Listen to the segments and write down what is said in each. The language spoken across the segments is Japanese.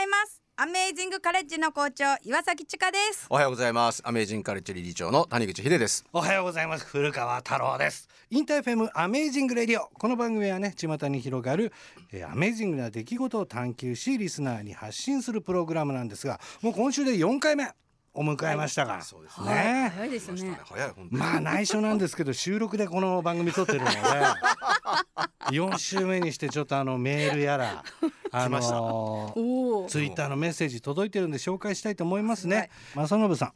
ざいます。アメージングカレッジの校長岩崎千佳です。おはようございます。アメージングカレッジ理事長の谷口秀です。おはようございます。古川太郎です。 InterFM Amazing Radio この番組はね巷に広がる、えーアメージングな出来事を探求しリスナーに発信するプログラムなんですがもう今週で4回目お迎えましたが、そうですね。早いですね。早い本当に。まあ内緒なんですけど収録でこの番組撮ってるので 4週目にしてちょっとあのメールやらあ来ました。のツイッターのメッセージ届いてるんで紹介したいと思いますね。正信さん、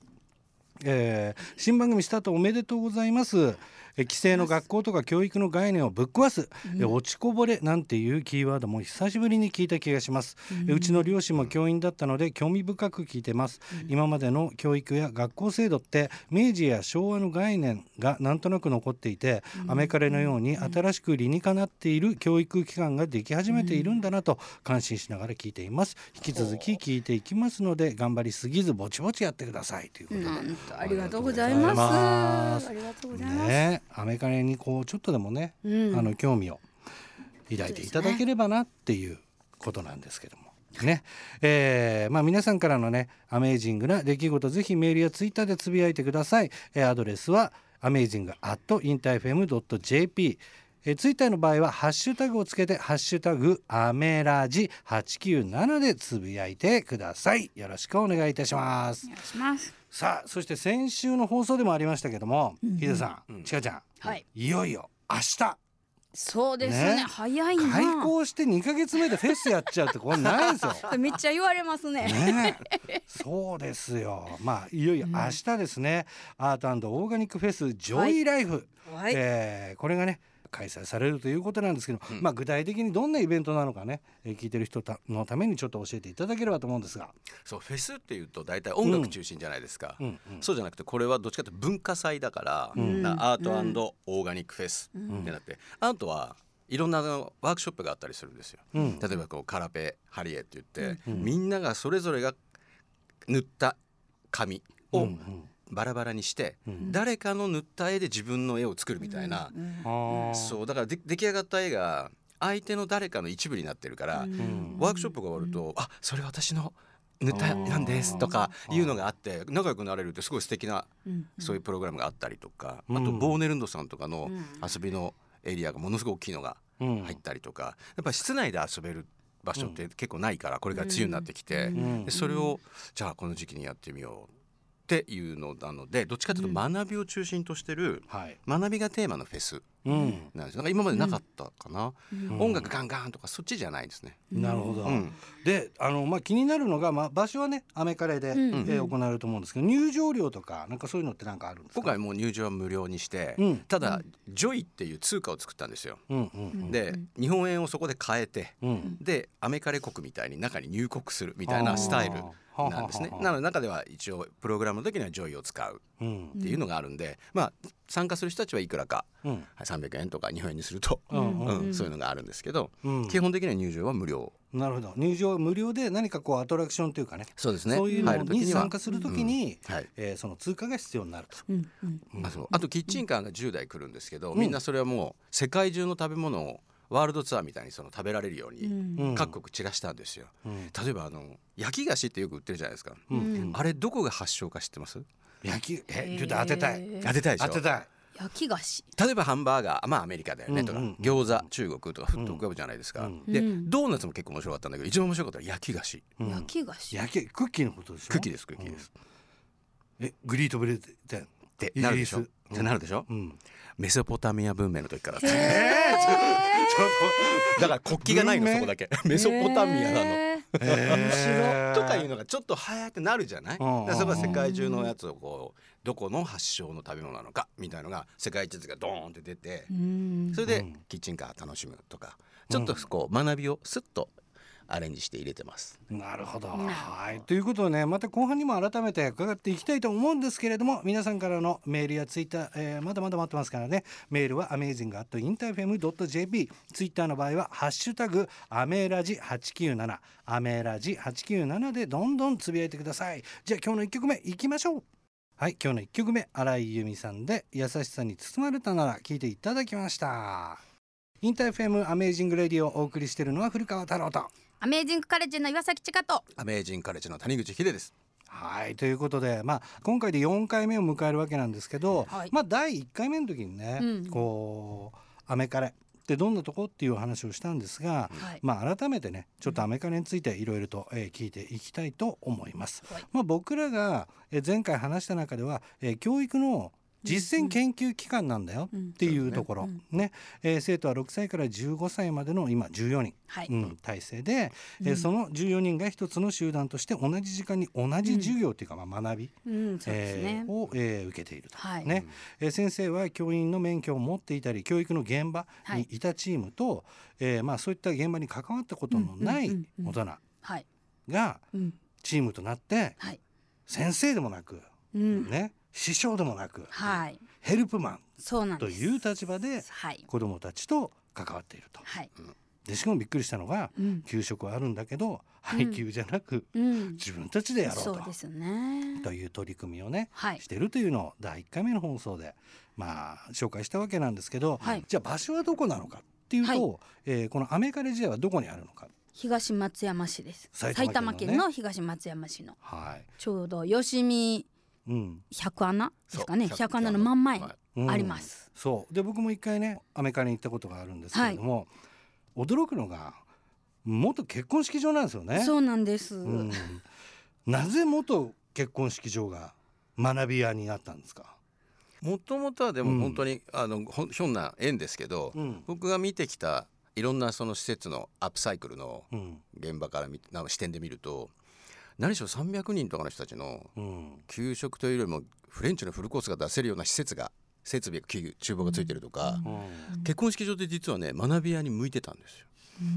えー新番組スタートおめでとうございます。え規制の学校とか教育の概念をぶっ壊す、え落ちこぼれなんていうキーワードも久しぶりに聞いた気がします、えうちの両親も教員だったので興味深く聞いてます、今までの教育や学校制度って明治や昭和の概念がなんとなく残っていて、アメカレのように新しく理にかなっている教育機関ができ始めているんだなと感心しながら聞いています。引き続き聞いていきますので頑張りすぎずぼちぼちやってくださいということで、ありがとうございます。あありがとうございます、ねアメカレにこうちょっとでもね、うん。あの興味を抱いていただければなっていうことなんですけども。ね。えーまあ、皆さんからのねアメージングな出来事ぜひメールやツイッターでつぶやいてください、えーアドレスはアメージング at interfm.jp えーツイッターの場合はハッシュタグをつけてハッシュタグアメラジ897でつぶやいてください。よろしくお願いいたします。お願いしますさあそして先週の放送でもありましたけども、ヒデさん、ちかちゃん、はい。いよいよ明日。そうですねね。早いな。開校して2ヶ月目でフェスやっちゃうってこれないですよ。めっちゃ言われますね。ね。え、そうですよ。まあいよいよ明日ですね、アートオーガニックフェスジョイライフ、はい。えーこれがね開催されるということなんですけど、まあ具体的にどんなイベントなのかね、えー聞いてる人たのためにちょっと教えていただければと思うんですが、そうフェスっていうと大体音楽中心じゃないですか、うん。うん。そうじゃなくてこれはどっちかというと文化祭だから、アートオーガニックフェスってなって、アートはいろんなワークショップがあったりするんですよ、うん。例えばこうカラペハリエって言って、みんながそれぞれが塗った紙をうん。うんバラバラにして、ん。誰かの塗った絵で自分の絵を作るみたいな、あー。そうだからで出来上がった絵が相手の誰かの一部になってるから、ん。ワークショップが終わると「あそれ私の塗った絵なんです」とかいうのがあって仲良くなれるってすごい素敵なうん。そういうプログラムがあったりとか、うん。あとボーネルンドさんとかの遊びのエリアがものすごく大きいのがうん。入ったりとかやっぱり室内で遊べる場所って結構ないからこれから梅雨になってきて、それをじゃあこの時期にやってみようっていうのなのでどっちかというと学びを中心としてるはい。学びがテーマのフェスうん。なんですよなんか今までなかったかな、音楽ガンガンとかそっちじゃないですね。なるほど。うんで、あのまあ気になるのがまあ場所はねアメカレで、うんえー行われると思うんですけど入場料とかなんかそういうのってなんかあるんですか？今回もう入場は無料にして、うんただ、ジョイっていう通貨を作ったんですよ。うんうんで、日本円をそこで変えて、うん。でアメカレ国みたいに中に入国するみたいなスタイルなんですね。なので中では一応プログラムの時にはジョイを使う。うん。っていうのがあるんで、まあ参加する人たちはいくらか、うん。はい300円とか日本円にすると、うんうんうん。そういうのがあるんですけど、うん。基本的には入場は無料。なるほど。入場は無料で何かこうアトラクションというかね。そうですね。そういうのに入る時には。参加するときに、はい。えーその通貨が必要になると。うんうん。あそう。あとキッチンカーが10台来るんですけど、みんなそれはもう世界中の食べ物をワールドツアーみたいにその食べられるようにうん。各国散らしたんですよ、うん。例えばあの焼き菓子ってよく売ってるじゃないですか、うん。あれどこが発祥か知ってます？焼きえちょっと当てたい。えー当てたいでしょ？当てたい。焼き菓子。例えばハンバーガーまあアメリカだよねとか、うんうん。餃子中国とかふっと浮かぶじゃないですか、うん。で、うん。ドーナツも結構面白かったんだけど一番面白かったのは焼き菓子。うん。焼き菓子。焼きクッキーのことでしょ？クッキーですクッキーです、えグリートブレッドってなるでしょ、ってなるでしょ、うん。メソポタミア文明の時から。えー、ちょちょっだから国旗がないのそこだけ。メソポタミアなの、と。かいうのがちょっとはやってなるじゃない、うん。だからそこは世界中のやつをこうどこの発祥の食べ物なのかみたいのが世界地図がドーンって出てうん。それでうんキッチンカー楽しむとかちょっとこう学びをスッとアレンジして入れてます。なるほど。はい。ということでね、また後半にも改めて伺っていきたいと思うんですけれども、皆さんからのメールやツイッター、えーまだまだ待ってますからね。メールは amazing.interfm.jp、ツイッターの場合はハッシュタグアメラジ897、アメラジ897でどんどんつぶやいてください。じゃあ今日の一曲目いきましょう。はい、今日の一曲目、荒井由実さんで優しさに包まれたなら聞いていただきました。 InterFM Amazing Radio をお送りしているのは古川太郎と。アメージングカレッジの岩崎千佳と。アメージングカレッジの谷口秀です。はいということで、まあ、今回で4回目を迎えるわけなんですけど、はい。まあ、第1回目の時にね、うん。こうアメカレってどんなとこっていう話をしたんですが、はい。まあ、改めてねちょっとアメカレについていろいろと、えー聞いていきたいと思います。はい。まあ、僕らが、えー前回話した中では、えー教育の実践研究機関なんだよっていうところ、ね。えー生徒は6歳から15歳までの今14人、はい、うん、体制で、えーその14人が一つの集団として同じ時間に同じ授業っていうか、まあ、学び、えー、を、えー受けていると、はい。ね。えー先生は教員の免許を持っていたり教育の現場にい。たチームと、えーまあ、そういった現場に関わったことのない大人はいがうん。チームとなってはい。先生でもなく、うん。ね、師匠でもなく、はい。ヘルプマンという立場ではい。子どもたちと関わっていると。はい。でしかもびっくりしたのが、うん。給食はあるんだけど配給じゃなく、うん。自分たちでやろうと。そうですね。という取り組みをね、はい。してるというのを第1回目の放送でまあ紹介したわけなんですけど、はい。じゃあ場所はどこなのかっていうと、はい。えーこのアメカレ時代はどこにあるのか。東松山市です。埼埼玉県のね。玉県の東松山市の。はい。ちょうど吉見うん。百穴？ですかね。百穴の真ん前あります、そう。で僕も一回ねアメカレに行ったことがあるんですけれども、驚くのが元結婚式場なんですよね。そうなんです、うん。なぜ元結婚式場が学び屋になったんですか？もともとはでうん。も本当に、あのほんひょんな縁ですけど、うん。僕が見てきたいろんなその施設のアップサイクルのうん。現場から見てな視点で見ると何しろ300人とかの人たちのうん。給食というよりもフレンチのフルコースが出せるような施設が設備が厨厨房がついてるとか、結婚式場って実はね学び屋に向いてたんですよ。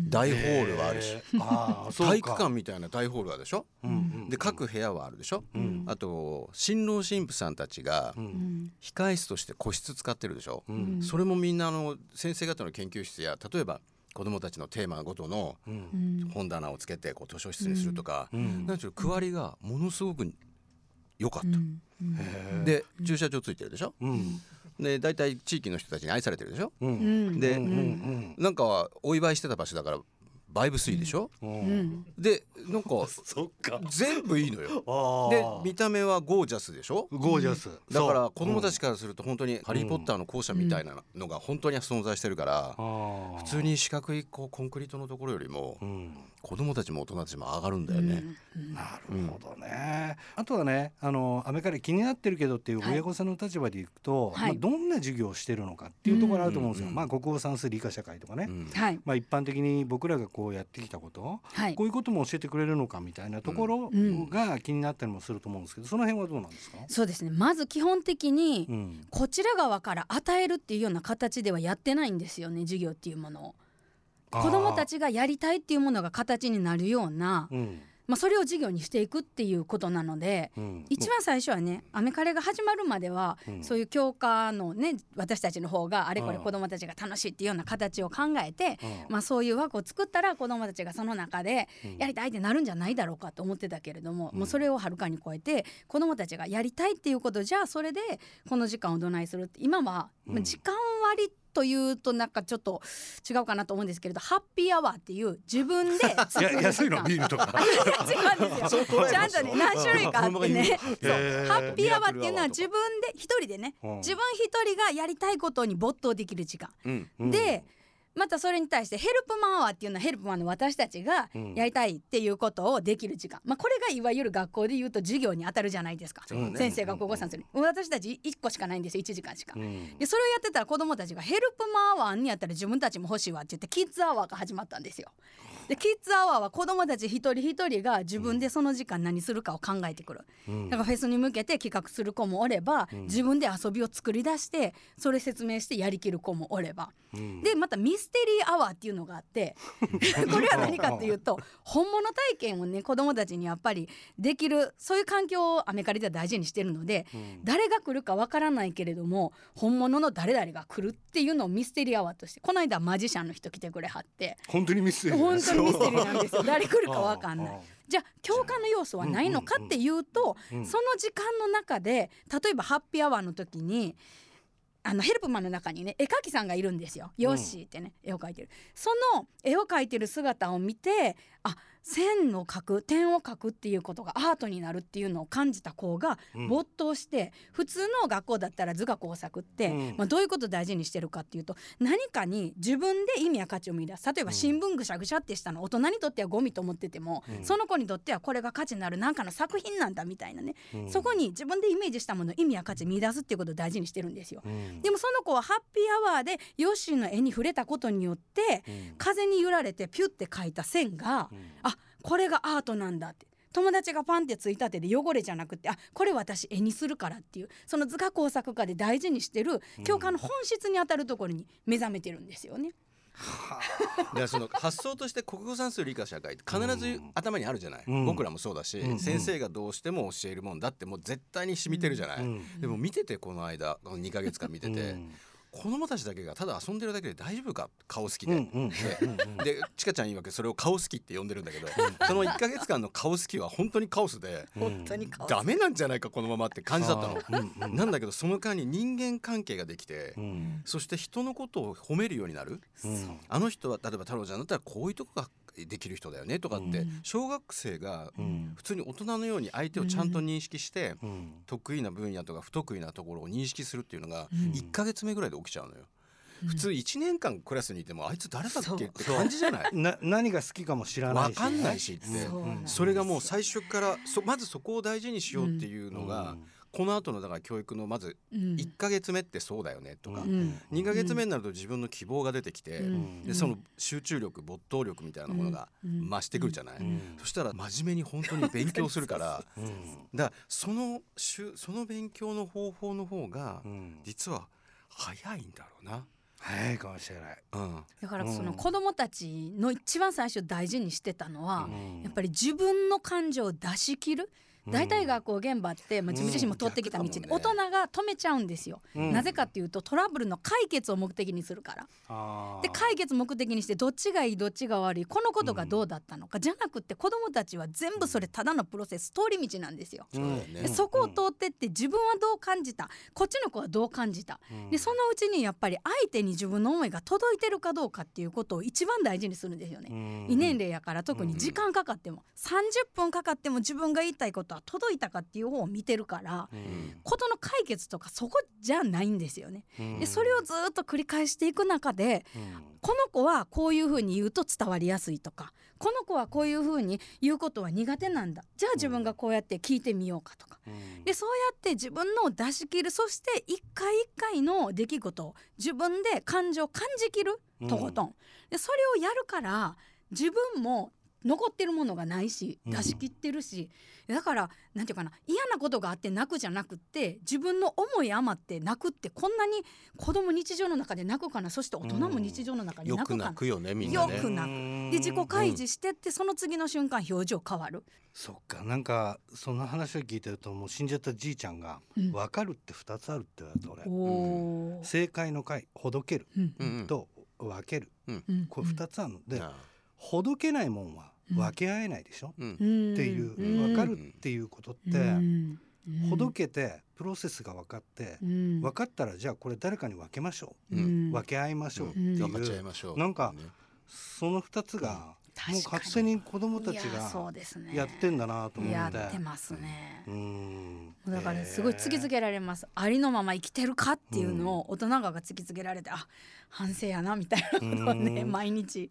大ホールはあるし、あ体育館みたいな大ホールはあるでしょ、うんうんで各部屋はあるでしょ、ん。あと新郎新婦さんたちがうんうん。控室として個室使ってるでしょ、うん。それもみんなあの先生方の研究室や例えば子どもたちのテーマごとの本棚をつけてこう図書室にするとか、うん。なんていうの区割りがものすごく良かった。で駐車場ついてるでしょ？うん。で大体地域の人たちに愛されてるでしょ？うん。うん。で、うん。うん。なんかはお祝いしてた場所だからバイブスいいでしょ、うん。うんでなんか そっか。全部いいのよ。あでー見た目はゴージャスでしょ？ゴージャス。だから子供たちからすると本当に「ハリー・ポッター」の校舎みたいなのが本当に存在してるからあー。普通に四角いこうコンクリートのところよりもうん。子供たちも大人たちも上がるんだよね。なるほどね、あとはねあのアメカレ気になってるけどっていうはい。親御さんの立場でいくと、はい。まあ、どんな授業をしてるのかっていうところあると思うんですよ、うん。まあ国語算数理科社会とかね、うん。はい。まあ、一般的に僕らがこうやってきたこと、はい。こういうことも教えてくれるのかみたいなところうん。が気になったりもすると思うんですけどその辺はどうなんですか、そうですね。まず基本的にうん。こちら側から与えるっていうような形ではやってないんですよね授業っていうものを。子どもた、ちがやりたいっていうものが形になるようなうんまあ、それを授業にしていくっていうことなのでうん。一番最初はねアメカレが始まるまでは、うん。そういう教科のね私たちの方があれこれうん。子どもたちが楽しいっていうような形を考えて、うん。まあ、そういう枠を作ったら子どもたちがその中でうん。やりたいってなるんじゃないだろうかと思ってたけれども、うん。もうそれをはるかに超えて子どもたちがやりたいっていうことじゃあそれでこの時間をどないするって今は、時間割というとなんかちょっと違うかなと思うんですけれどハッピーアワーっていう自分で 安いのビールとか。違うんですよ。ちゃんとね何種類かあってね。ハッピーアワーっていうのは自分で一人でねうん。自分一人がやりたいことに没頭できる時間。うん。うん。でまたそれに対してヘルプマンアワーっていうのはヘルプマンの私たちがうん。やりたいっていうことをできる時間、まあ、これがいわゆる学校で言うと授業に当たるじゃないですか、ね。先生が高校さんする、私たち1個しかないんですよ1時間しか。うん。でそれをやってたら子供たちがヘルプマンアワーにやったら自分たちも欲しいわって言ってキッズアワーが始まったんですよ。でキッズアワーは子供たち一人一人が自分でその時間何するかを考えてくる。うん。だからフェスに向けて企画する子もおれば、ん。自分で遊びを作り出してそれ説明してやりきる子もおれば。うん。でまたミステリーアワーっていうのがあって これは何かっていうと本物体験をね子供たちにやっぱりできるそういう環境をアメカリでは大事にしてるので、うん。誰が来るかわからないけれども本物の誰々が来るっていうのをミステリーアワーとしてこの間マジシャンの人来てくれはって。本当にミステリー。本当にミステリーなんですよ。誰来るかわかんない。じゃあ共感の要素はないのかっていうと、その時間の中で例えばハッピーアワーの時にあのヘルプマンの中にね絵描きさんがいるんですよ。ヨッシーってね、絵を描いてる。その絵を描いてる姿を見てあ線を描く点を描くっていうことがアートになるっていうのを感じた子がうん。没頭して、普通の学校だったら図画工作って、うん。まあ、どういうことを大事にしてるかっていうと何かに自分で意味や価値を見出す。例えば新聞ぐしゃぐしゃってしたの大人にとってはゴミと思ってても、うん。その子にとってはこれが価値になるなんかの作品なんだみたいなね、うん。そこに自分でイメージしたもの意味や価値見出すっていうことを大事にしてるんですよ。うん。でもその子はハッピーアワーでヨッシーの絵に触れたことによってうん。風に揺られてピュッて描いた線がうん。あこれがアートなんだって。友達がパンってついた手で汚れじゃなくてあこれ私絵にするからっていうその図画工作家で大事にしてる教科の本質にあたるところに目覚めてるんですよね。だからその発想として国語算数理科社会って必ず頭にあるじゃない、うん。僕らもそうだし、うん。先生がどうしても教えるもんだってもう絶対に染みてるじゃない、うん。でも見ててこの間この2ヶ月間見てて、うん子供たちだけがただ遊んでるだけで大丈夫か？顔好きで、うんうんでちかちゃん曰くそれを顔好きって呼んでるんだけどその1ヶ月間の顔好きは本当にカオスで本当に顔ダメなんじゃないかこのままって感じだったの。あー。うんうん。なんだけどその間に人間関係ができて、うん。そして人のことを褒めるようになる。うん。あの人は例えば太郎ちゃんだったらこういうとこができる人だよねとかって、うん。小学生がうん。普通に大人のように相手をちゃんと認識して、うん。得意な分野とか不得意なところを認識するっていうのがうん。1ヶ月目ぐらいで起きちゃうのよ。普通1年間クラスにいてもあいつ誰だっけって感じじゃない？な何が好きかも知らないし。ね、わかんないしって。それがもう最初からそまずそこを大事にしようっていうのが、うんこの後のだから教育のまずうん。1ヶ月目ってそうだよねとか、うん。うん2ヶ月目になると自分の希望が出てきて、うん。でその集中力没頭力みたいなものがうん。増してくるじゃない、うん。そしたら真面目に本当に勉強するからうん。だからそのしゅその勉強の方法の方がうん。実は早いんだろうな。早いかもしれない。うん。だからそのうん子供たちの一番最初大事にしてたのは、うん。やっぱり自分の感情を出し切る大体学校現場って、まあ、自分自身も通ってきた道で、うん大人が止めちゃうんですよ、うん。なぜかっていうとトラブルの解決を目的にするから。で解決目的にしてどっちがいいどっちが悪いこのことがどうだったのか、じゃなくて子どもたちは全部それただのプロセス通り道なんですよ。でそこを通ってって自分はどう感じた。こっちの子はどう感じた。うん。でそのうちにやっぱり相手に自分の思いが届いてるかどうかっていうことを一番大事にするんですよね。うん。2年齢やから特に時間かかっても30分かかっても自分が言いたいことは届いたかっていう方を見てるからうん。ことの解決とかそこじゃないんですよね。うん。でそれをずっと繰り返していく中でうん。この子はこういうふうに言うと伝わりやすいとかこの子はこういうふうに言うことは苦手なんだ。じゃあ自分がこうやって聞いてみようかとか。うん。でそうやって自分のを出し切るそして一回一回の出来事を自分で感情を感じきるとことん、でそれをやるから自分も残ってるものがないしうん。出し切ってるし、だからなんていうかな嫌なことがあって泣くじゃなくって自分の思い余って泣くってこんなに子供日常の中で泣くかなそして大人も日常の中でよく泣くかな、泣くよねみんなね。よく泣く。で自己開示してってその次の瞬間表情変わる。そっかなんかその話を聞いてるともう死んじゃったじいちゃんがうん。分かるって二つあるって言われた俺。正解の解ほどけるうん。うんうんと分ける。うん。これ二つあるの。であほどけないもんはうん。分け合えないでしょ？うん。っっていううん。分かるっていうことってうん。ほどけてプロセスが分かってうん。分かったらじゃあこれ誰かに分けましょう。ん。うん。う分け合いましょうってう。んい分かっちゃいうましょう。なんかねその二つがもう勝手に子供たちがやってんだなと思やってってますね。う。ん。だからすごい突きつけられます、ありのまま生きてるかっていうのを大人が突きつけられて、あ反省やなみたいなことをね、うん。毎日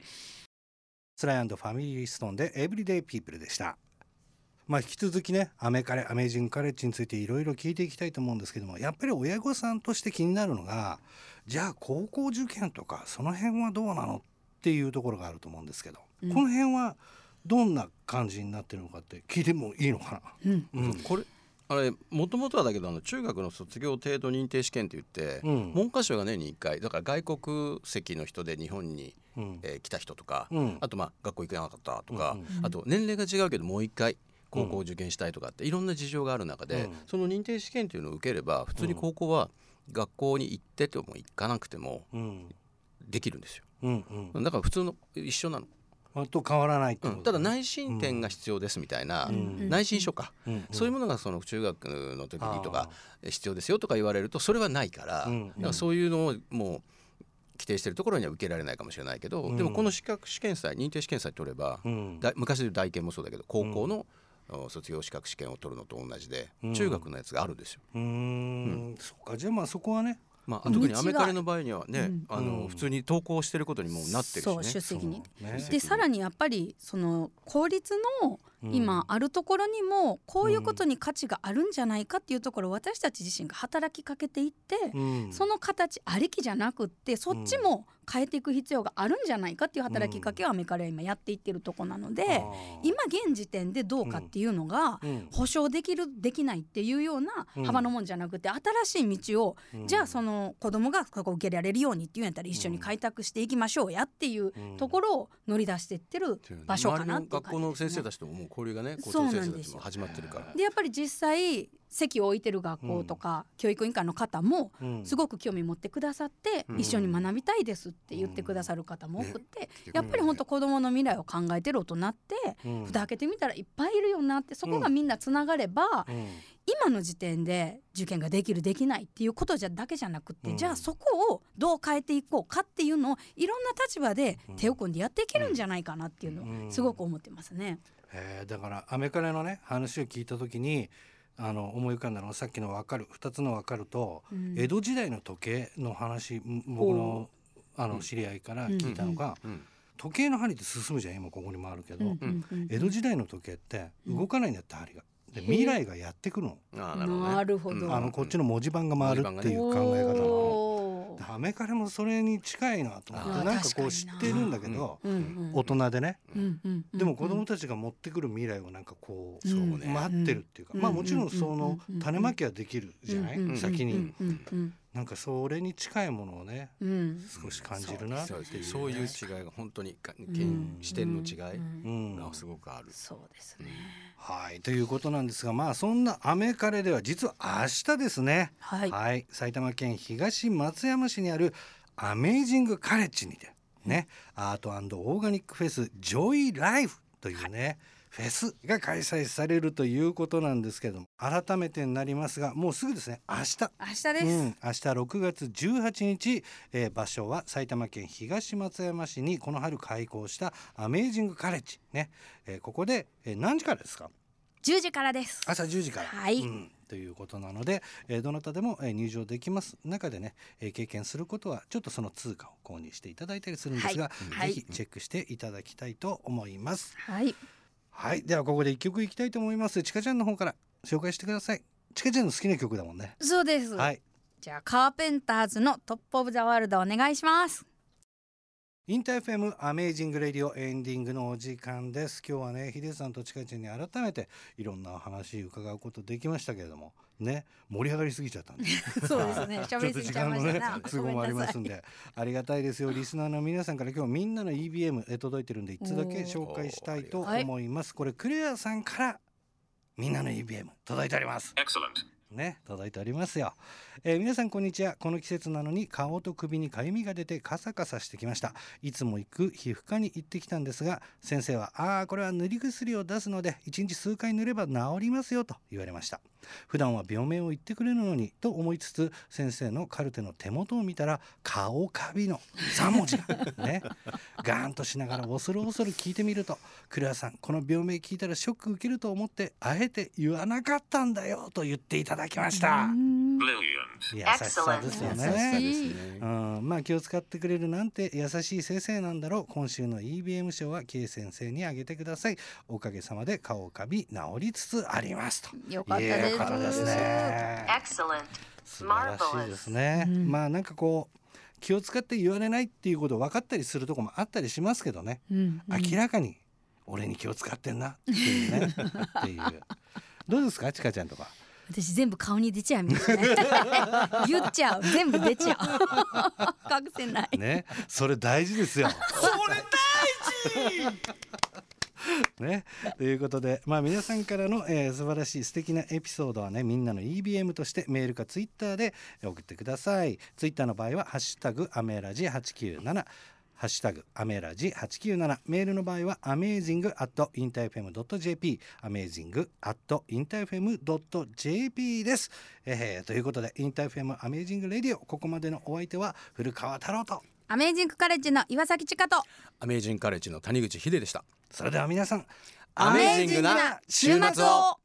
スライファミリーストーンでエブリデイピープルでした。まあ引き続きねアメカレアメージングカレッジについていろいろ聞いていきたいと思うんですけどもやっぱり親御さんとして気になるのがじゃあ高校受験とかその辺はどうなのっていうところがあると思うんですけど、うんこの辺はどんな感じになってるのかって聞いてもいいのかうんな。うんこれあれもともとはだけどあの中学の卒業程度認定試験って言って、うん。文科省が年に1回だから外国籍の人で日本に、うん。えー来た人とか、うん。あとまあ学校行けなかったとか、うんうんあと年齢が違うけどもう1回高校受験したいとかっていろんな事情がある中で、うん。その認定試験っていうのを受ければ普通に高校は学校に行ってても行かなくてもうん。できるんですよ。だから普通の一緒なの。と変わらないうん。ただ内申点が必要ですみたいな、ん。内申書か、うん。そういうものがその中学の時にとか必要ですよとか言われるとそれはないから,、からそういうのをもう規定してるところには受けられないかもしれないけど、うん。でもこの資格試験祭認定試験祭取れば、昔で大研もそうだけど高校の、お卒業資格試験を取るのと同じで、うん。中学のやつがあるんですよ。うーん。そっか。じゃあまあそこはねまあ、特にアメカレの場合にはね、うん。あのうん。普通に登校してることにもうなってるしそうね。出席に。でさらにやっぱりその公立の今あるところにもこういうことに価値があるんじゃないかっていうところを私たち自身が働きかけていって、うん。その形ありきじゃなくってそっちも変えていく必要があるんじゃないかっていう働きかけをアメカレは今やっていってるとこなので、今現時点でどうかっていうのがうん。保証できるできないっていうようなうん。幅のもんじゃなくて新しい道をうん。じゃあその子供がここ受けられるようにっていうんやったら一緒に開拓していきましょうやっていうところを乗り出していってる場所かなっていう周りの学校の先生感じですね。交流がね校長先生たちも始まってるから。でやっぱり実際席を置いてる学校とか、教育委員会の方もうん。すごく興味持ってくださって、うん。一緒に学びたいですって言ってくださる方も多くて、ねやっぱり本当子どもの未来を考えてる大人って、うん。蓋開けてみたらいっぱいいるよなってそこがみんなつながれば、うん。今の時点で受験ができるできないっていうことじゃだけじゃなくって、うん。じゃあそこをどう変えていこうかっていうのをいろんな立場で手を組んでやっていけるんじゃないかなっていうのうん。をすごく思ってますね。えーだからアメカレのね話を聞いた時にあの思い浮かんだのがさっきの分かる2つの分かると、うん。江戸時代の時計の話ん僕のあの知り合いから聞いたのが、うん。時計の針って進むじゃん今ここにもあるけど、うんうんうん江戸時代の時計って動かないんだって針が。で未来がやってくるの。なるほどね。あのこっちの文字盤が回るっていう考え方なの。おーアメカレもそれに近いなと思ってなんかこう知ってるんだけど、大人でね、でも子供たちが持ってくる未来をなんかこう、待ってるっていうか、うんまあもちろんそのうん種まきはできるじゃない、先に、なんかそれに近いものをねうん。少し感じるなってそう。いう,、そういう違いが本当にかうん。見視点の違いうん。うんがすごくある。そうですね。はいということなんですがまあそんなアメカレでは実は明日ですね。はい。埼玉県東松山市にあるアメージングカレッジにてねアートオーガニックフェスジョイライフというね、フェスが開催されるということなんですけども改めてになりますがもうすぐですね。明日。明日です。うん、明日6月18日、えー場所は埼玉県東松山市にこの春開校したアメージングカレッジね、えーここで、えー何時からですか？10時からです。朝10時から、はい。うん、ということなので、えーどなたでも、えー入場できます中でね、えー経験することはちょっとその通貨を購入していただいたりするんですが、はい。ぜひチェックしていただきたいと思います。はい。はい、ではここで一曲いきたいと思います。ちかちゃんの方から紹介してください。ちかちゃんの好きな曲だもんね。そうです。はい。じゃあカーペンターズの Top of the World お願いします。 InterFM Amazing Radio エンディングのお時間です。今日はね、ヒデさんとちかちゃんに改めていろんなお話伺うことできましたけれども、ね、盛り上がりすぎちゃったんで。そうですね。喋りすぎちゃいましたねちょっと時間のね。都合もありますんで、ありがたいですよ。リスナーの皆さんから今日みんなの EBM え届いてるんで、一つだけ紹介したいと思います。これクレアさんからみんなの EBM 届いております。Excellent. ね、届いておりますよ、えー皆さんこんにちは。この季節なのに顔と首にかゆみが出てカサカサしてきました。いつも行く皮膚科に行ってきたんですが先生はああこれは塗り薬を出すので1日数回塗れば治りますよと言われました。普段は病名を言ってくれるのにと思いつつ先生のカルテの手元を見たら顔カビの3文字がね ガーンとしながら恐る恐る聞いてみると「クレアさんこの病名聞いたらショック受けると思ってあえて言わなかったんだよ」と言っていただきました。優しさですよ優ね。うん、まあ気を使ってくれるなんて優しい先生なんだろう。今週の EBM 賞は K 先生にあげてください。おかげさまで顔カビ治りつつありますと。よかったです。ね。Excellent. 素晴らしいですね、うんまあなんかこう気を使って言われないっていうこと分かったりするとこもあったりしますけどね、うん明らかに俺に気を使ってんなっていうね。っていう。どうですか？ちかちゃんとか私全部顔に出ちゃいますね。言っちゃう。全部出ちゃう。隠せない。ね、それ大事ですよ。それ大事。ね、ということで、まあ、皆さんからの、えー素晴らしい素敵なエピソードはねみんなの EBM としてメールかツイッターで送ってくださいツイッターの場合は「ハッシュタグアメラジ897」ハッシュタグアメラジ897メールの場合はアメージングアットインターフェム .jp アメージングアットインターフェム .jp です、えーということで InterFM Amazing Radio ここまでのお相手は古川太郎と。アメージングカレッジの岩崎千佳と。アメージングカレッジの谷口秀でした。それでは皆さんアメージングな週末を